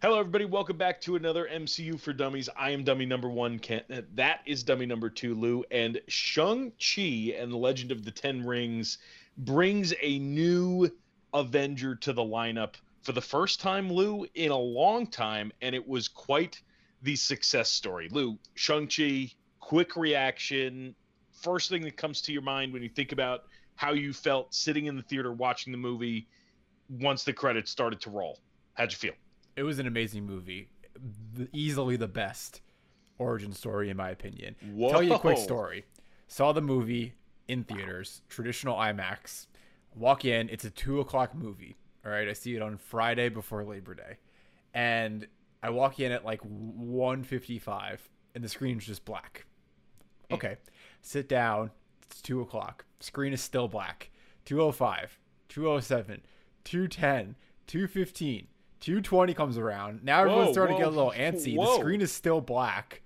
Hello, everybody. Welcome back to another MCU for Dummies. I am dummy number one, Kent. Uh, that is dummy number two, Lou. And Shang-Chi and the Legend of the Ten Rings brings a new Avenger to the lineup for the first time, Lou, in a long time. And it was quite the success story. Lou, Shang-Chi, quick reaction. First thing that comes to your mind when you think about how you felt sitting in the theater watching the movie once the credits started to roll. How'd you feel? It was an amazing movie, the, easily the best origin story in my opinion. Whoa. Tell you a quick story. Saw the movie in theaters, traditional IMAX. Walk in, it's a two o'clock movie. All right, I see it on Friday before Labor Day, and I walk in at like 1:55, and the screen's just black. Hmm. Okay, sit down. It's two o'clock. Screen is still black. 205, 207, 210, 215. 220 comes around. Now everyone's Whoa, starting to get a little antsy. whoa. The screen is still black.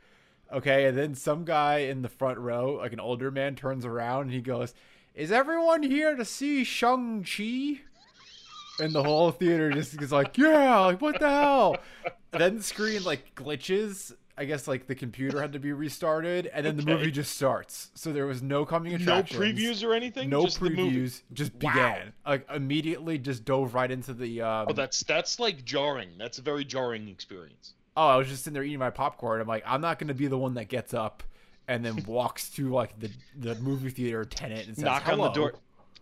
Okay, and then some guy in the front row, like an older man, turns around and he goes, Is everyone here to see Shang-Chi? And the whole theater just is like, Yeah, like what the hell? Then the screen like glitches. I guess like the computer had to be restarted, and then the movie just starts. So there was no coming attractions, No previews or anything? No Just the movie? previews. Just Wow. began. Like immediately, just dove right into the. Um, Oh, that's that's like jarring. That's a very jarring experience. oh, I was just sitting there eating my popcorn. I'm like, I'm not gonna be the one that gets up and then walks to like the the movie theater tenant and says, Knock on the door.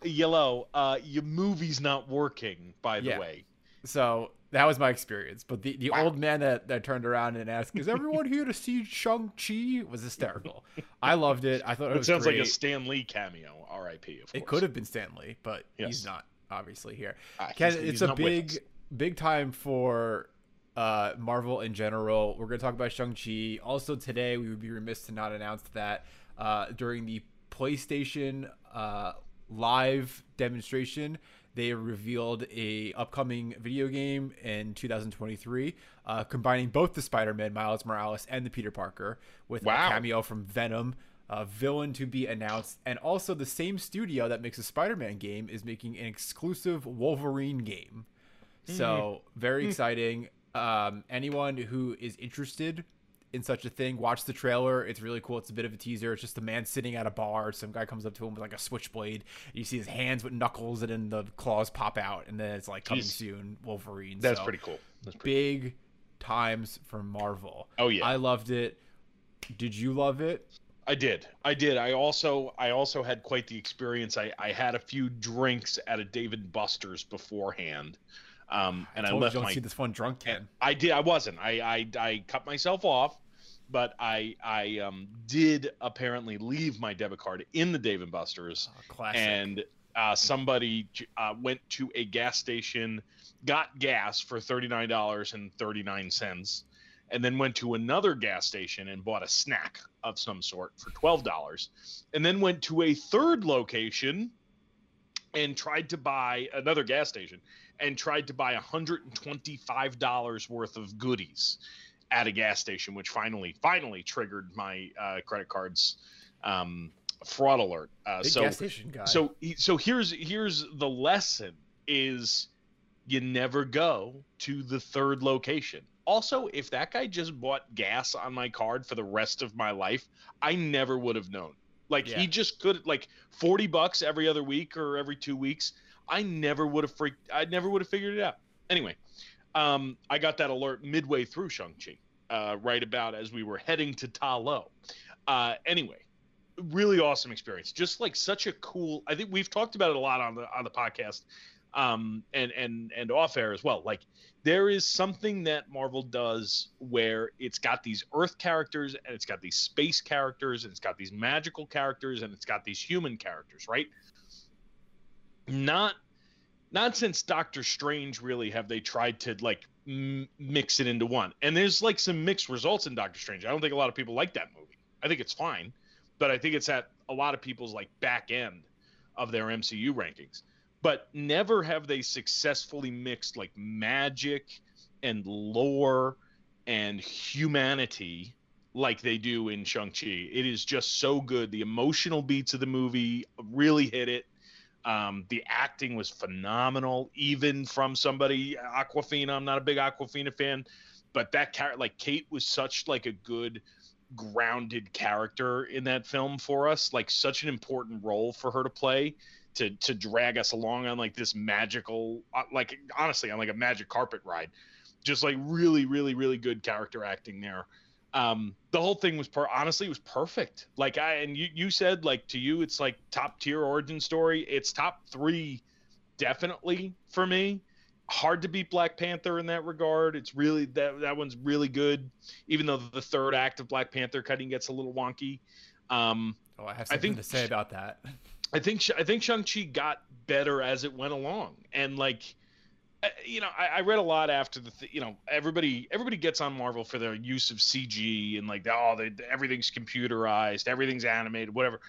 Yellow, uh, your movie's not working, by the Yeah. way. So that was my experience. But the, the Wow. old man that, that turned around and asked, "Is everyone here to see Shang Chi?" was hysterical. I loved it. I thought it, It was sounds like a. Stan Lee cameo. R.I.P. Of course. It could have been Stan Lee, but Yes. he's not obviously here. Ah, Ken, he's- it's he's a big, big time for uh, Marvel in general. We're going to talk about Shang-Chi. Also, today, we would be remiss to not announce that uh, during the PlayStation uh, live demonstration, they revealed a upcoming video game in 2023, uh, combining both the Spider-Man Miles Morales and the Peter Parker with Wow. a cameo from Venom. A villain to be announced, and also the same studio that makes a Spider-Man game is making an exclusive Wolverine game. So very exciting. Um, anyone who is interested in such a thing, watch the trailer. It's really cool. It's a bit of a teaser. It's just a man sitting at a bar. Some guy comes up to him with like a switchblade. You see his hands with knuckles, and then the claws pop out, and then it's like coming Jeez. soon, Wolverine. That's So, pretty cool. That's pretty Big times for Marvel. Oh, yeah. I loved it. Did you love it? I did. I did. I also I also had quite the experience. I, I had a few drinks at a Dave and Buster's beforehand. Um, and I, you left don't my see this one drunk Ken. I did. I wasn't. I, I I cut myself off, but I I um did apparently leave my debit card in the Dave and Buster's, Oh, classic. and uh, somebody uh, went to a gas station, got gas for thirty nine dollars and thirty nine cents, and then went to another gas station and bought a snack of some sort for twelve dollars, and then went to a third location and tried to buy another gas station and tried to buy $125 worth of goodies at a gas station which finally finally triggered my uh, credit cards um, fraud alert uh, Big so gas station guy. so so here's here's the lesson is you never go to the third location also if that guy just bought gas on my card for the rest of my life i never would have known like Yeah. he just could like 40 bucks every other week or every two weeks i never would have freaked i never would have figured it out anyway um, i got that alert midway through shang-chi uh, right about as we were heading to ta lo uh, anyway really awesome experience. Just like such a cool. I think we've talked about it a lot on the on the podcast, um, and and and off air as well. Like there is something that Marvel does where it's got these Earth characters and it's got these space characters and it's got these magical characters and it's got these human characters, right? Not not since Doctor Strange really have they tried to like m- mix it into one. And there's like some mixed results in Doctor Strange. I don't think a lot of people like that movie. I think it's fine, but I think it's at a lot of people's like back end of their MCU rankings. But never have they successfully mixed like magic and lore and humanity like they do in Shang-Chi. It is just so good. The emotional beats of the movie really hit it. Um, the acting was phenomenal, even from somebody Awkwafina. I'm not a big Awkwafina fan, but that character, like Kate, was such like a good grounded character in that film for us like such an important role for her to play to to drag us along on like this magical uh, like honestly on like a magic carpet ride just like really really really good character acting there um the whole thing was per honestly it was perfect like i and you you said like to you it's like top tier origin story it's top three definitely for me hard to beat Black Panther in that regard. It's really that that one's really good, even though the third act of Black Panther cutting gets a little wonky. Um, oh, I have something I think, to say about that. I think I think Shang Chi got better as it went along, and like. You know, I, I read a lot after the, th- you know, everybody everybody gets on Marvel for their use of CG and like, oh, they, everything's computerized, everything's animated, whatever.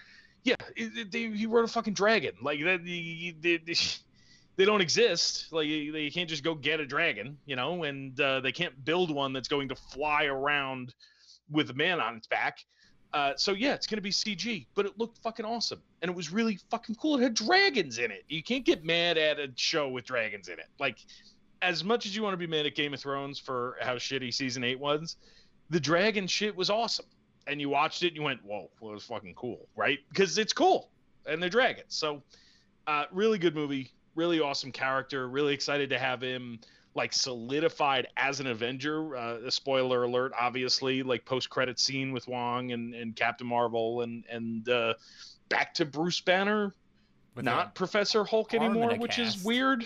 Yeah, it, it, they, he wrote a fucking dragon. Like that, they don't exist. Like they can't just go get a dragon, you know, and uh, they can't build one that's going to fly around with a man on its back. Uh, so yeah, it's gonna be CG, but it looked fucking awesome, and it was really fucking cool. It had dragons in it. You can't get mad at a show with dragons in it. Like, as much as you want to be mad at Game of Thrones for how shitty season eight was, the dragon shit was awesome, and you watched it and you went, "Whoa, well, it was fucking cool," right? Because it's cool, and they're dragons. So, uh, really good movie really awesome character. Really excited to have him like solidified as an Avenger. Uh, a spoiler alert, obviously, like post credit scene with Wong and, and Captain Marvel and and uh, back to Bruce Banner, with not Professor Hulk anymore, which cast. is weird.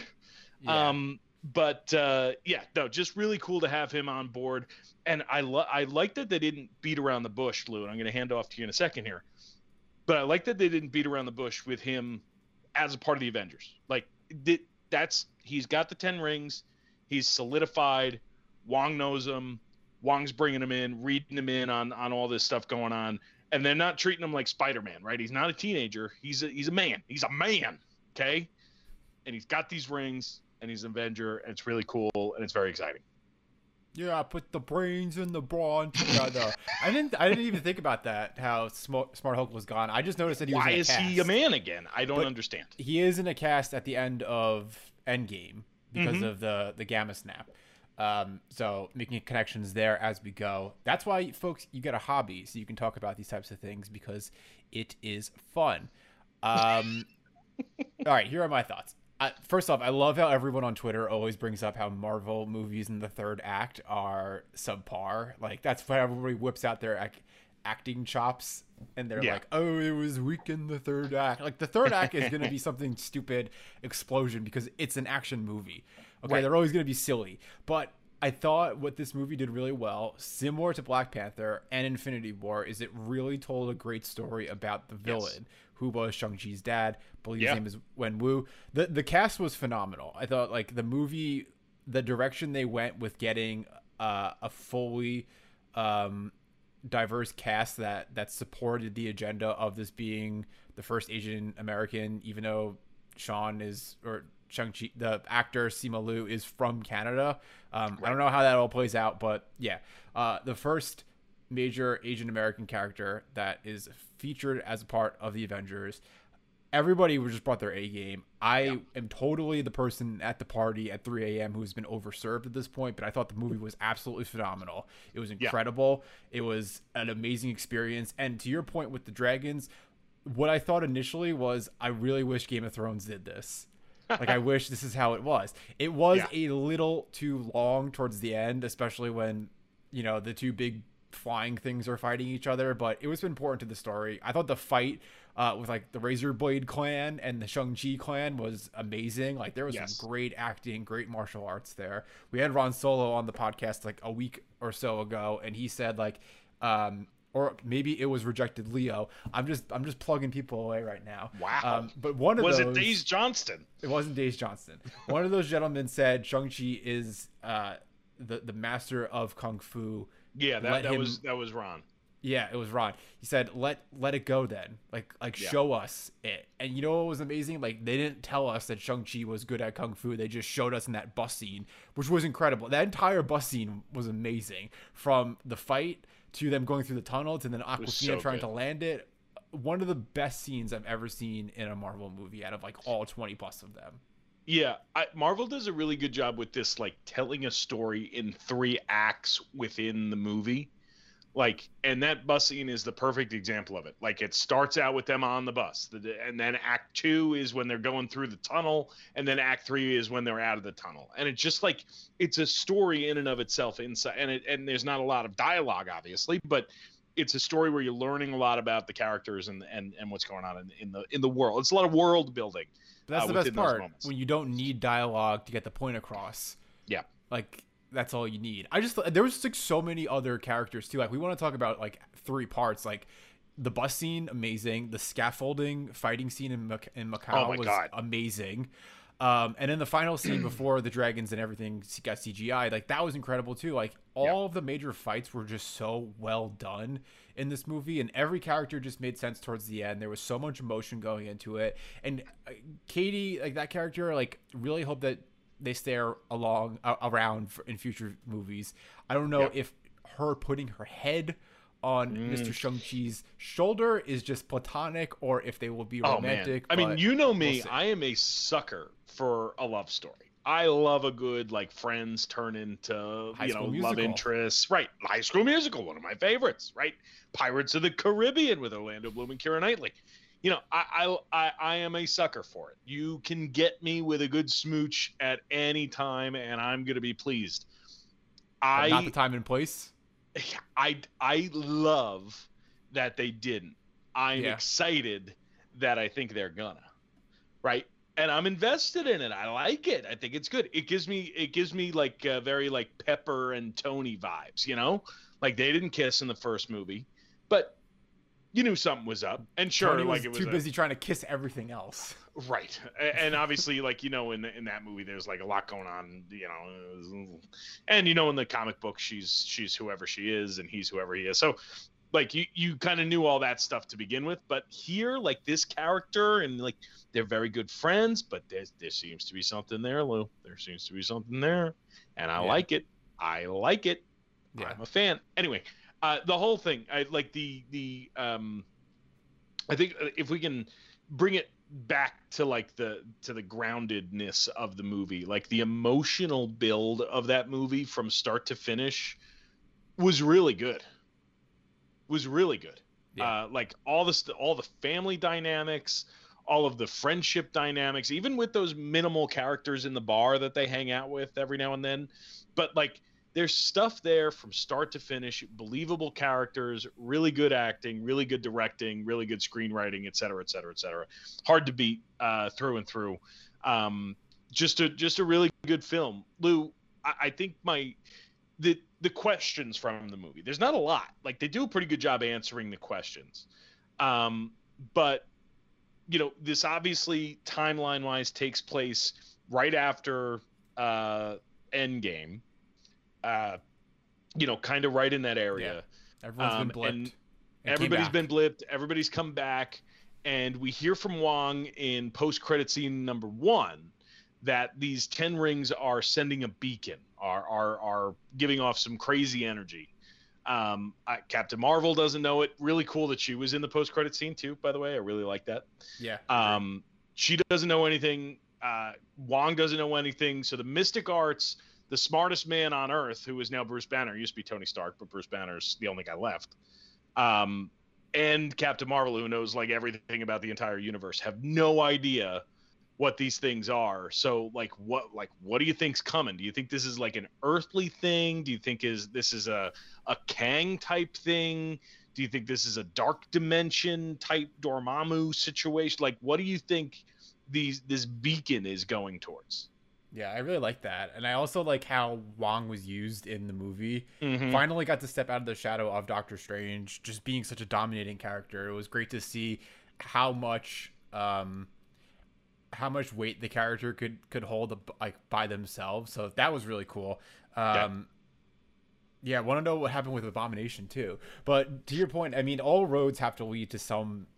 Yeah. Um, but uh, yeah, no, just really cool to have him on board. And I lo- I like that they didn't beat around the bush, Lou. And I'm going to hand off to you in a second here. But I like that they didn't beat around the bush with him as a part of the Avengers. Like that's he's got the 10 rings. He's solidified. Wong knows him. Wong's bringing him in, reading him in on on all this stuff going on, and they're not treating him like Spider-Man, right? He's not a teenager. He's a, he's a man. He's a man, okay? And he's got these rings, and he's an Avenger, and it's really cool, and it's very exciting. Yeah, I put the brains and the brawn together. I didn't. I didn't even think about that. How Smart, Smart Hulk was gone. I just noticed that he was. Why is cast. he a man again? I don't but understand. He is in a cast at the end of Endgame because mm-hmm. of the the gamma snap. Um, so making connections there as we go. That's why, folks, you get a hobby so you can talk about these types of things because it is fun. Um, all right, here are my thoughts. I, first off, I love how everyone on Twitter always brings up how Marvel movies in the third act are subpar. Like that's why everybody whips out their ac- acting chops, and they're yeah. like, "Oh, it was weak in the third act." Like the third act is going to be something stupid explosion because it's an action movie. Okay, right. they're always going to be silly, but I thought what this movie did really well, similar to Black Panther and Infinity War, is it really told a great story about the villain. Yes who was Shang-Chi's dad. I believe yeah. his name is Wen Wu. The the cast was phenomenal. I thought like the movie the direction they went with getting uh, a fully um, diverse cast that that supported the agenda of this being the first Asian American, even though Shaun is or Shang Chi, the actor Simu Liu is from Canada. Um, right. I don't know how that all plays out, but yeah, uh, the first major Asian American character that is featured as a part of the Avengers. Everybody just brought their A game. I yeah. am totally the person at the party at 3 a.m. who's been overserved at this point, but I thought the movie was absolutely phenomenal. It was incredible. Yeah. It was an amazing experience. And to your point with the dragons, what I thought initially was I really wish Game of Thrones did this. like I wish this is how it was. It was yeah. a little too long towards the end, especially when you know the two big flying things are fighting each other, but it was important to the story. I thought the fight uh, with like the Razor Blade clan and the Shang Chi clan was amazing. Like there was yes. some great acting, great martial arts there. We had Ron Solo on the podcast like a week or so ago, and he said like, um, or maybe it was rejected Leo. I'm just I'm just plugging people away right now. Wow. Um, but one of was those it Days Johnston? It wasn't Days Johnston. one of those gentlemen said Shang Chi is uh, the the master of kung fu yeah, that, that him, was that was Ron. Yeah, it was Ron. He said, "Let let it go then. Like like yeah. show us it." And you know what was amazing? Like they didn't tell us that Shang Chi was good at kung fu. They just showed us in that bus scene, which was incredible. That entire bus scene was amazing. From the fight to them going through the tunnel to then Awkwafina so trying good. to land it. one of the best scenes I've ever seen in a Marvel movie out of like all 20 plus of them. Yeah, I, Marvel does a really good job with this, like telling a story in three acts within the movie. Like, and that bus scene is the perfect example of it. Like, it starts out with them on the bus, and then Act Two is when they're going through the tunnel, and then Act Three is when they're out of the tunnel. And it's just like it's a story in and of itself inside, and it, and there's not a lot of dialogue, obviously, but it's a story where you're learning a lot about the characters and and, and what's going on in, in the in the world. It's a lot of world building. But that's uh, the best part when you don't need dialogue to get the point across. Yeah. Like that's all you need. I just there was like so many other characters too. Like we want to talk about like three parts. Like the bus scene, amazing. The scaffolding fighting scene in, Mac- in Macau Oh was God. amazing. Um, and then the final scene before the dragons and everything got CGI, like that was incredible too. Like all of the major fights were just so well done in this movie, and every character just made sense towards the end. There was so much emotion going into it, and uh, Katie, like that character, like really hope that they stay along uh, around for, in future movies. I don't know Yep. if her putting her head on Mm. Mr. Shang Chi's shoulder is just platonic, or if they will be Oh romantic. man! I mean, you know me. see. I am a sucker for a love story. I love a good like friends turn into High you know School love interests. Right, High School Musical, one of my favorites. Right, Pirates of the Caribbean with Orlando Bloom and Keira Knightley. You know, I, I I I am a sucker for it. You can get me with a good smooch at any time, and I'm gonna be pleased. but I not the time and place. I I love that they didn't. I'm Yeah. excited that I think they're gonna. Right? And I'm invested in it. I like it. I think it's good. It gives me it gives me like uh, very like Pepper and Tony vibes, you know? Like they didn't kiss in the first movie, but you knew something was up. And sure, Tony like it was too a- busy trying to kiss everything else. Right, and obviously, like you know, in in that movie, there's like a lot going on, you know, and you know, in the comic book, she's she's whoever she is, and he's whoever he is. So, like you you kind of knew all that stuff to begin with, but here, like this character, and like they're very good friends, but there there seems to be something there, Lou. There seems to be something there, and I Yeah. like it. I like it. Yeah. I'm a fan. Anyway, uh, the whole thing, I like the the um, I think uh, if we can bring it back to like the to the groundedness of the movie, like the emotional build of that movie from start to finish was really good. Was really good. Yeah. Uh, like all this all the family dynamics, all of the friendship dynamics, even with those minimal characters in the bar that they hang out with every now and then. But like there's stuff there from start to finish, believable characters, really good acting, really good directing, really good screenwriting, et cetera, et cetera, et cetera. Hard to beat uh, through and through. Um, just a just a really good film. Lou, I, I think my the the questions from the movie. There's not a lot. Like they do a pretty good job answering the questions. Um, but you know, this obviously timeline wise takes place right after uh Endgame. Uh you know, kind of right in that area. Everyone's Um, been blipped. and and came Everybody's been blipped. Everybody's come back, and we hear from Wong in post-credit scene number one that these ten rings are sending a beacon, are are are giving off some crazy energy. Um, I, Captain Marvel doesn't know it. Really cool that she was in the post-credit scene too. By the way, I really like that. Yeah. Um, she doesn't know anything. Uh, Wong doesn't know anything. So the Mystic Arts, the smartest man on Earth, who is now Bruce Banner, used to be Tony Stark, but Bruce Banner's the only guy left. Um, and Captain Marvel, who knows like everything about the entire universe, have no idea what these things are. So like what like what do you think's coming? Do you think this is like an earthly thing? Do you think is this is a a Kang type thing? Do you think this is a dark dimension type Dormammu situation? Like what do you think these this beacon is going towards? Yeah, I really like that. And I also like how Wong was used in the movie. Mhm. Finally got to step out of the shadow of Doctor Strange, just being such a dominating character. It was great to see how much um how much weight the character could could hold like by themselves. So that was really cool. Um yeah, want to know what happened with Abomination too. But to your point, I mean, all roads have to lead to some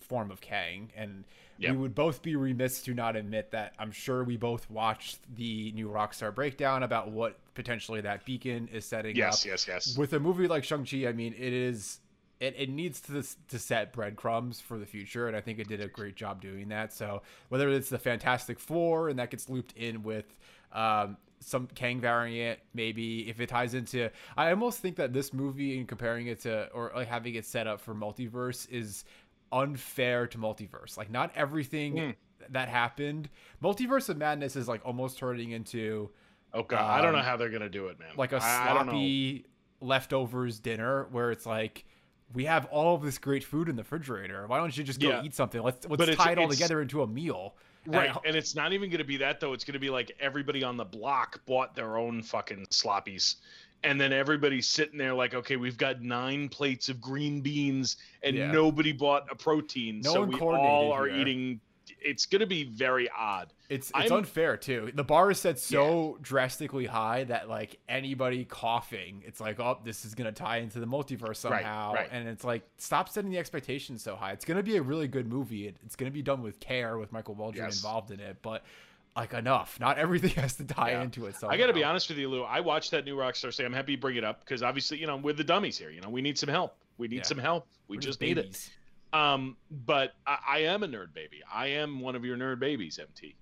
form of Kang, and Yep. we would both be remiss to not admit that I'm sure we both watched the new Rockstar breakdown about what potentially that beacon is setting Yes, up. yes, yes. Yes. With a movie like Shang Chi, I mean, it is it, it needs to to set breadcrumbs for the future, and I think it did a great job doing that. So whether it's the Fantastic Four and that gets looped in with um, some Kang variant, maybe if it ties into, I almost think that this movie and comparing it to or like having it set up for multiverse is unfair to multiverse. Like not everything mm. that happened, multiverse of madness is like almost turning into. Oh god, um, I don't know um, how they're gonna do it, man. Like a sloppy leftovers dinner where it's like we have all of this great food in the refrigerator. Why don't you just go yeah. eat something? Let's let's tie it all together into a meal. Right, and, and it's not even going to be that though. It's going to be like everybody on the block bought their own fucking sloppies, and then everybody's sitting there like, okay, we've got nine plates of green beans, and yeah. nobody bought a protein, no so we all are here. eating it's going to be very odd. It's it's I'm, unfair too. The bar is set so yeah. drastically high that like anybody coughing, it's like, oh, this is going to tie into the multiverse somehow, right, right. and it's like, stop setting the expectations so high. It's going to be a really good movie. It, it's going to be done with care with Michael Waldron yes. involved in it, but like enough. Not everything has to tie yeah. into it. Somehow. I got to be honest with you, Lou. I watched that new Rockstar say, I'm happy you bring it up because obviously, you know, we're the dummies here. You know, we need some help. We need yeah. some help. We We're just need it. Um, but I, I, am a nerd baby. I am one of your nerd babies, MT.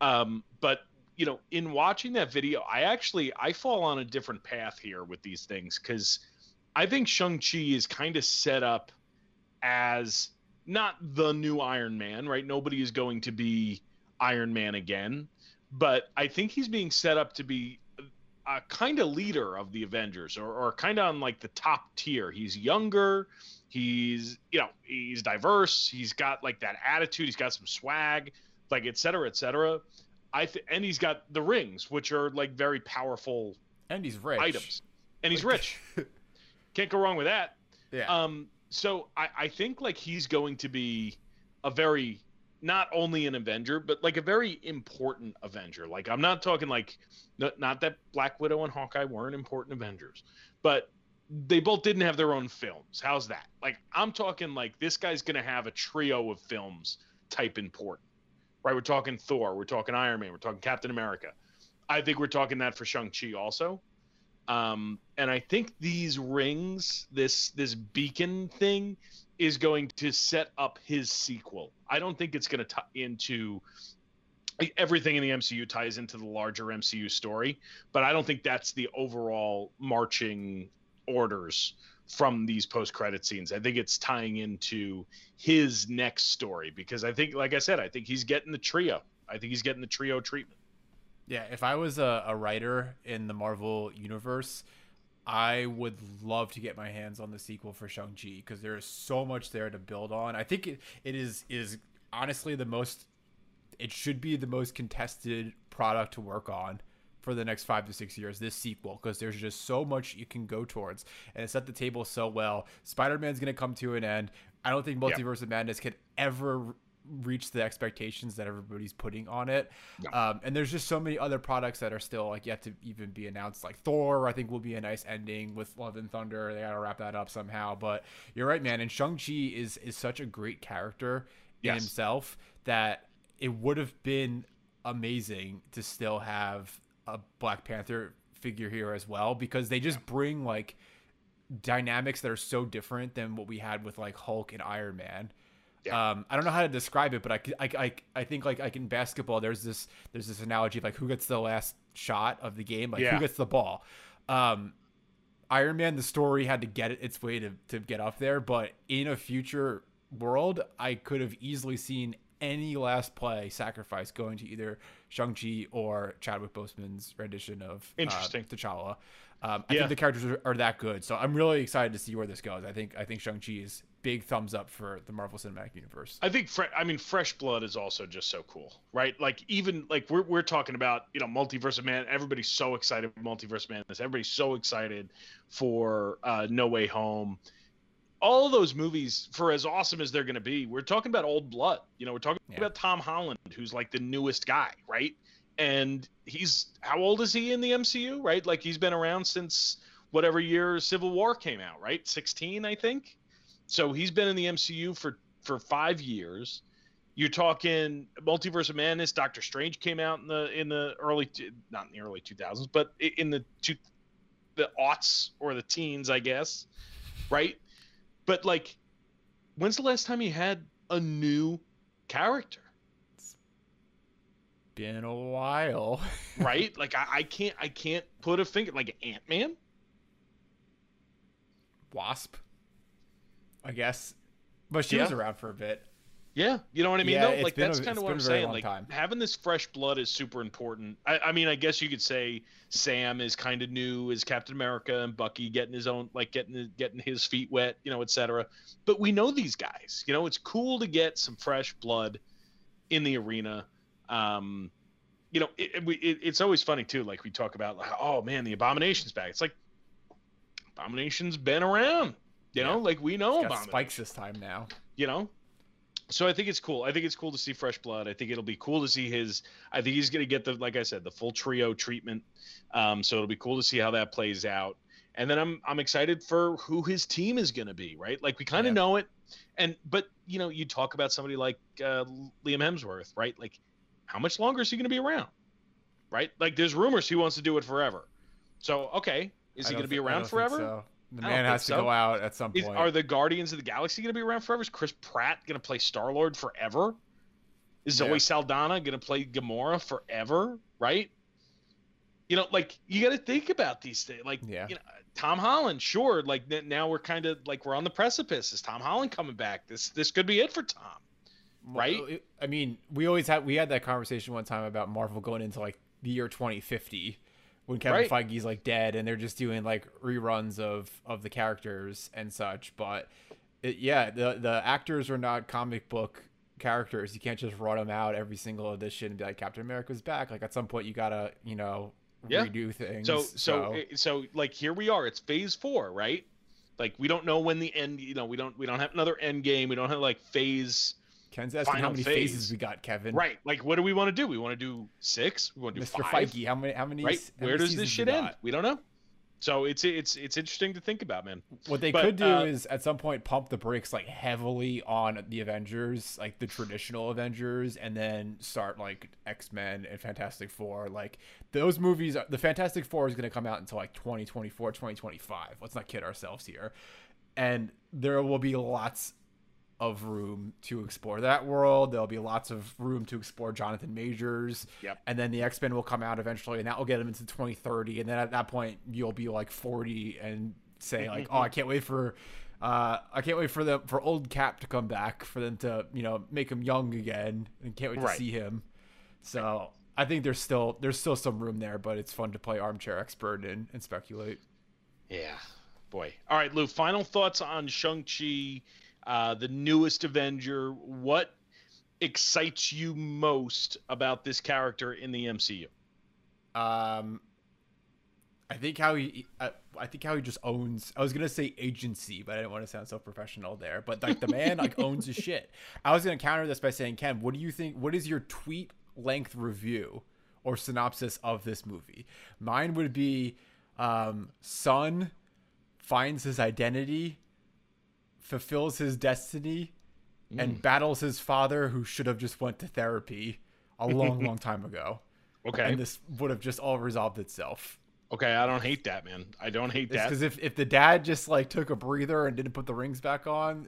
Um, but you know, in watching that video, I actually I fall on a different path here with these things because I think Shang Chi is kind of set up as not the new Iron Man, right? Nobody is going to be Iron Man again, but I think he's being set up to be a kind of leader of the Avengers, or, or kind of on like the top tier. He's younger He's, you know, he's diverse. He's got like that attitude. He's got some swag, like et cetera, et cetera. I th- and he's got the rings, which are like very powerful. And he's rich. Items. And he's rich. Can't go wrong with that. Yeah. Um. So I I think like he's going to be a very not only an Avenger, but like a very important Avenger. Like I'm not talking like not, not that Black Widow and Hawkeye weren't important Avengers, but they both didn't have their own films. How's that? Like I'm talking like this guy's gonna have a trio of films type important. Right? We're talking Thor, we're talking Iron Man, we're talking Captain America. I think we're talking that for Shang-Chi also. Um, and I think these rings, this this beacon thing, is going to set up his sequel. I don't think it's going to tie into everything in the MCU ties into the larger MCU story, but I don't think that's the overall marching orders from these post credit scenes. I think it's tying into his next story because I think, like I said, I think he's getting the trio. I think he's getting the trio treatment. Yeah, if I was a, a writer in the Marvel universe, I would love to get my hands on the sequel for Shang Chi because there is so much there to build on. I think it, it is is honestly the most. It should be the most contested product to work on for the next five to six years this sequel because there's just so much you can go towards and it set the table so well spider-man's going to come to an end i don't think multiverse of madness could ever reach the expectations that everybody's putting on it no. um, and there's just so many other products that are still like yet to even be announced like thor i think will be a nice ending with love and thunder they gotta wrap that up somehow but you're right man and shang-chi is is such a great character in yes. himself that it would have been amazing to still have a Black Panther figure here as well because they just bring like dynamics that are so different than what we had with like Hulk and Iron Man. Yeah. Um, I don't know how to describe it, but I, I, I, I think like like in basketball, there's this there's this analogy of like who gets the last shot of the game, like yeah. who gets the ball. Um, Iron Man, the story had to get its way to to get up there, but in a future world, I could have easily seen any last play sacrifice going to either Shang-Chi or Chadwick Boseman's rendition of uh, Interesting. Uh, T'Challa. Um, I yeah. think the characters are, are, that good, so I'm really excited to see where this goes. I think I think Shang-Chi is big thumbs up for the Marvel Cinematic Universe. I think fre- I mean Fresh Blood is also just so cool, right? Like even like we're we're talking about you know Multiverse of Man. Everybody's so excited for Multiverse Madness. Everybody's so excited for uh, No Way Home all of those movies, for as awesome as they're going to be, we're talking about old blood. You know, we're talking yeah. about Tom Holland, who's like the newest guy, right? And he's how old is he in the MCU, right? Like he's been around since whatever year Civil War came out, right? 16, I think. So he's been in the MCU for for five years. You're talking Multiverse of Madness. Doctor Strange came out in the in the early, not in the early 2000s, but in the two, the aughts or the teens, I guess, right? But like, when's the last time you had a new character? Been a while. right? like I, I can't I can't put a finger like Ant Man. Wasp. I guess. But she Yeah. was around for a bit. Yeah, you know what I mean. Yeah, like that's a- kind of what I'm saying. Like time. having this fresh blood is super important. I, I mean, I guess you could say Sam is kind of new as Captain America and Bucky getting his own, like getting getting his feet wet, you know, etc. But we know these guys. You know, it's cool to get some fresh blood in the arena. Um, you know, it, it, it, it's always funny too. Like we talk about, like, oh man, the Abomination's back. It's like Abomination's been around. You know, Yeah. like we know about spikes this time now. you know so i think it's cool i think it's cool to see fresh blood i think it'll be cool to see his i think he's going to get the like i said the full trio treatment um, so it'll be cool to see how that plays out and then i'm i'm excited for who his team is going to be right like we kind of Yeah. know it and but you know you talk about somebody like uh, liam hemsworth right like how much longer is he going to be around right like there's rumors he wants to do it forever so okay is he going to be around forever so. The man has to so. go out at some is, point. are the Guardians of the Galaxy going to be around forever? Is Chris Pratt going to play Star Lord forever? Is Zoe Saldana going to play Gamora forever? Right? You know, like you got to think about these things. Like, Yeah. you know, Tom Holland, sure. Like now we're kind of like we're on the precipice. Is Tom Holland coming back? This this could be it for Tom. Right? Uh, I mean, we always had we had that conversation one time about Marvel going into like the year 2050 when Kevin Right. Feige's like dead and they're just doing like reruns of of the characters and such. But it, yeah, the the actors are not comic book characters. You can't just run them out every single edition and be like Captain America's back. Like at some point you gotta you know Yeah. redo things. So so so, so like here we are. It's phase four, right? Like we don't know when the end. You know, we don't we don't have another end game. We don't have like phase. Ken's asking how many phase. phases we got, Kevin. Right. Like what do we want to do? We want to do six. We want to do Mr. five. Feige, how many how many right? how Where many does this shit end? got? We don't know. So it's it's it's interesting to think about, man. What they But, could do uh, is at some point pump the brakes like heavily on the Avengers, like the traditional Avengers, and then start like X Men and Fantastic Four. Like those movies, the Fantastic Four is going to come out until like 2024, 2025. Let's not kid ourselves here. And there will be lots of room to explore that world. There'll be lots of room to explore Jonathan Majors. Yep. And then the X Men will come out eventually, and that will get them into 2030. And then at that point, you'll be like 40 and say like, "Oh, I can't wait for, uh, I can't wait for the for old Cap to come back, for them to you know make him young again, and can't wait to see him." So I think there's still there's still some room there, but it's fun to play armchair expert and, and speculate. Yeah, boy. All right, Lou. Final thoughts on Shang Chi, uh, the newest Avenger. What excites you most about this character in the MCU? Um, I think how he, I, I think how he just owns. I was gonna say agency, but I didn't want to sound so professional there. But like the man like owns his shit. I was gonna counter this by saying, Ken, what do you think? What is your tweet length review or synopsis of this movie? Mine would be, um, son finds his identity, fulfills his destiny, and battles his father, who should have just went to therapy a long, long time ago Okay. and this would have just all resolved itself. okay, I don't hate that, man. I don't hate that. Because if, if the dad just like took a breather and didn't put the rings back on,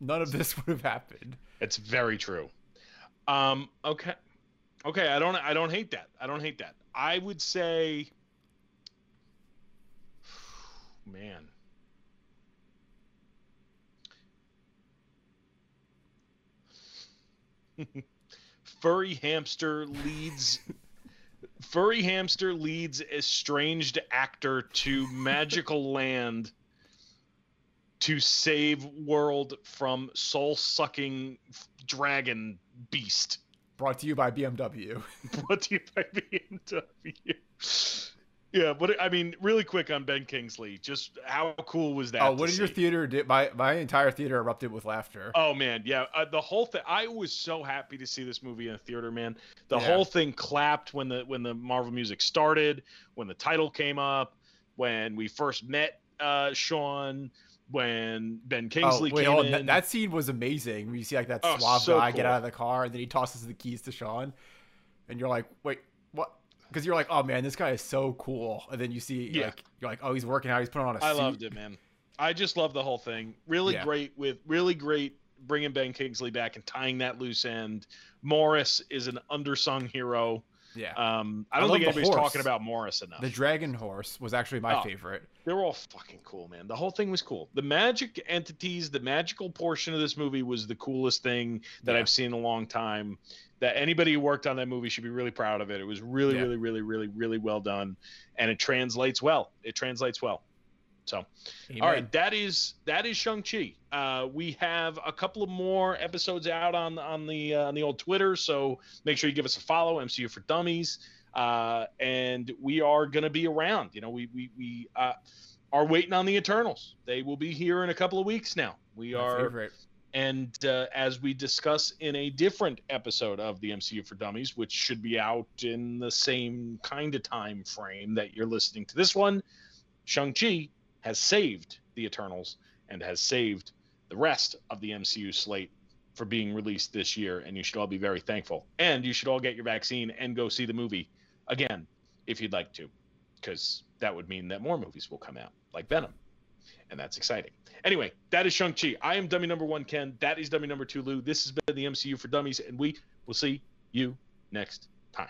none of this would have happened. It's very true. Um, okay. Okay, I don't I don't hate that. I don't hate that. I would say man. Furry hamster leads Furry hamster leads estranged actor to magical land to save world from soul-sucking dragon beast. Brought to you by BMW. Brought to you by BMW. Yeah, but I mean, really quick on Ben Kingsley, just how cool was that? Oh, what did your theater do? My my entire theater erupted with laughter. Oh man, yeah, uh, the whole thing. I was so happy to see this movie in a theater, man. The Yeah. whole thing clapped when the when the Marvel music started, when the title came up, when we first met uh, Shaun, when Ben Oh, Kingsley wait, came on. in. That, that scene was amazing. When you see like that Oh, suave so guy get out of the car and then he tosses the keys to Shaun, and you're like, wait? Because you're like, oh man, this guy is so cool. And then you see Yeah. like you're like, oh, he's working out. He's putting on a I suit. loved it, man. I just love the whole thing. Really Yeah. great with really great bringing Ben Kingsley back and tying that loose end. Morris is an undersung hero. Yeah. Um, I I don't love think anybody's horse. talking about Morris enough. the dragon horse was actually my Oh. favorite. They were all fucking cool, man. The whole thing was cool. The magic entities, the magical portion of this movie was the coolest thing that Yeah. I've seen in a long time. That anybody who worked on that movie should be really proud of it. It was really, Yeah. really, really, really, really well done, and it translates well. It translates well. So, Amen. all right, that is that is Shang Chi. Uh, we have a couple of more episodes out on on the uh, on the old Twitter, so make sure you give us a follow. MCU for Dummies, uh, and we are going to be around. You know, we we we uh, are waiting on the Eternals. They will be here in a couple of weeks now. We My are favorite. And uh, as we discuss in a different episode of the MCU for Dummies, which should be out in the same kind of time frame that you're listening to this one, Shang-Chi has saved the Eternals and has saved the rest of the MCU slate for being released this year. And you should all be very thankful. And you should all get your vaccine and go see the movie again if you'd like to, because that would mean that more movies will come out, like Venom. And that's exciting. Anyway, that is Shang-Chi. I am dummy number one, Ken. That is dummy number two, Lou. This has been the MCU for Dummies, and we will see you next time.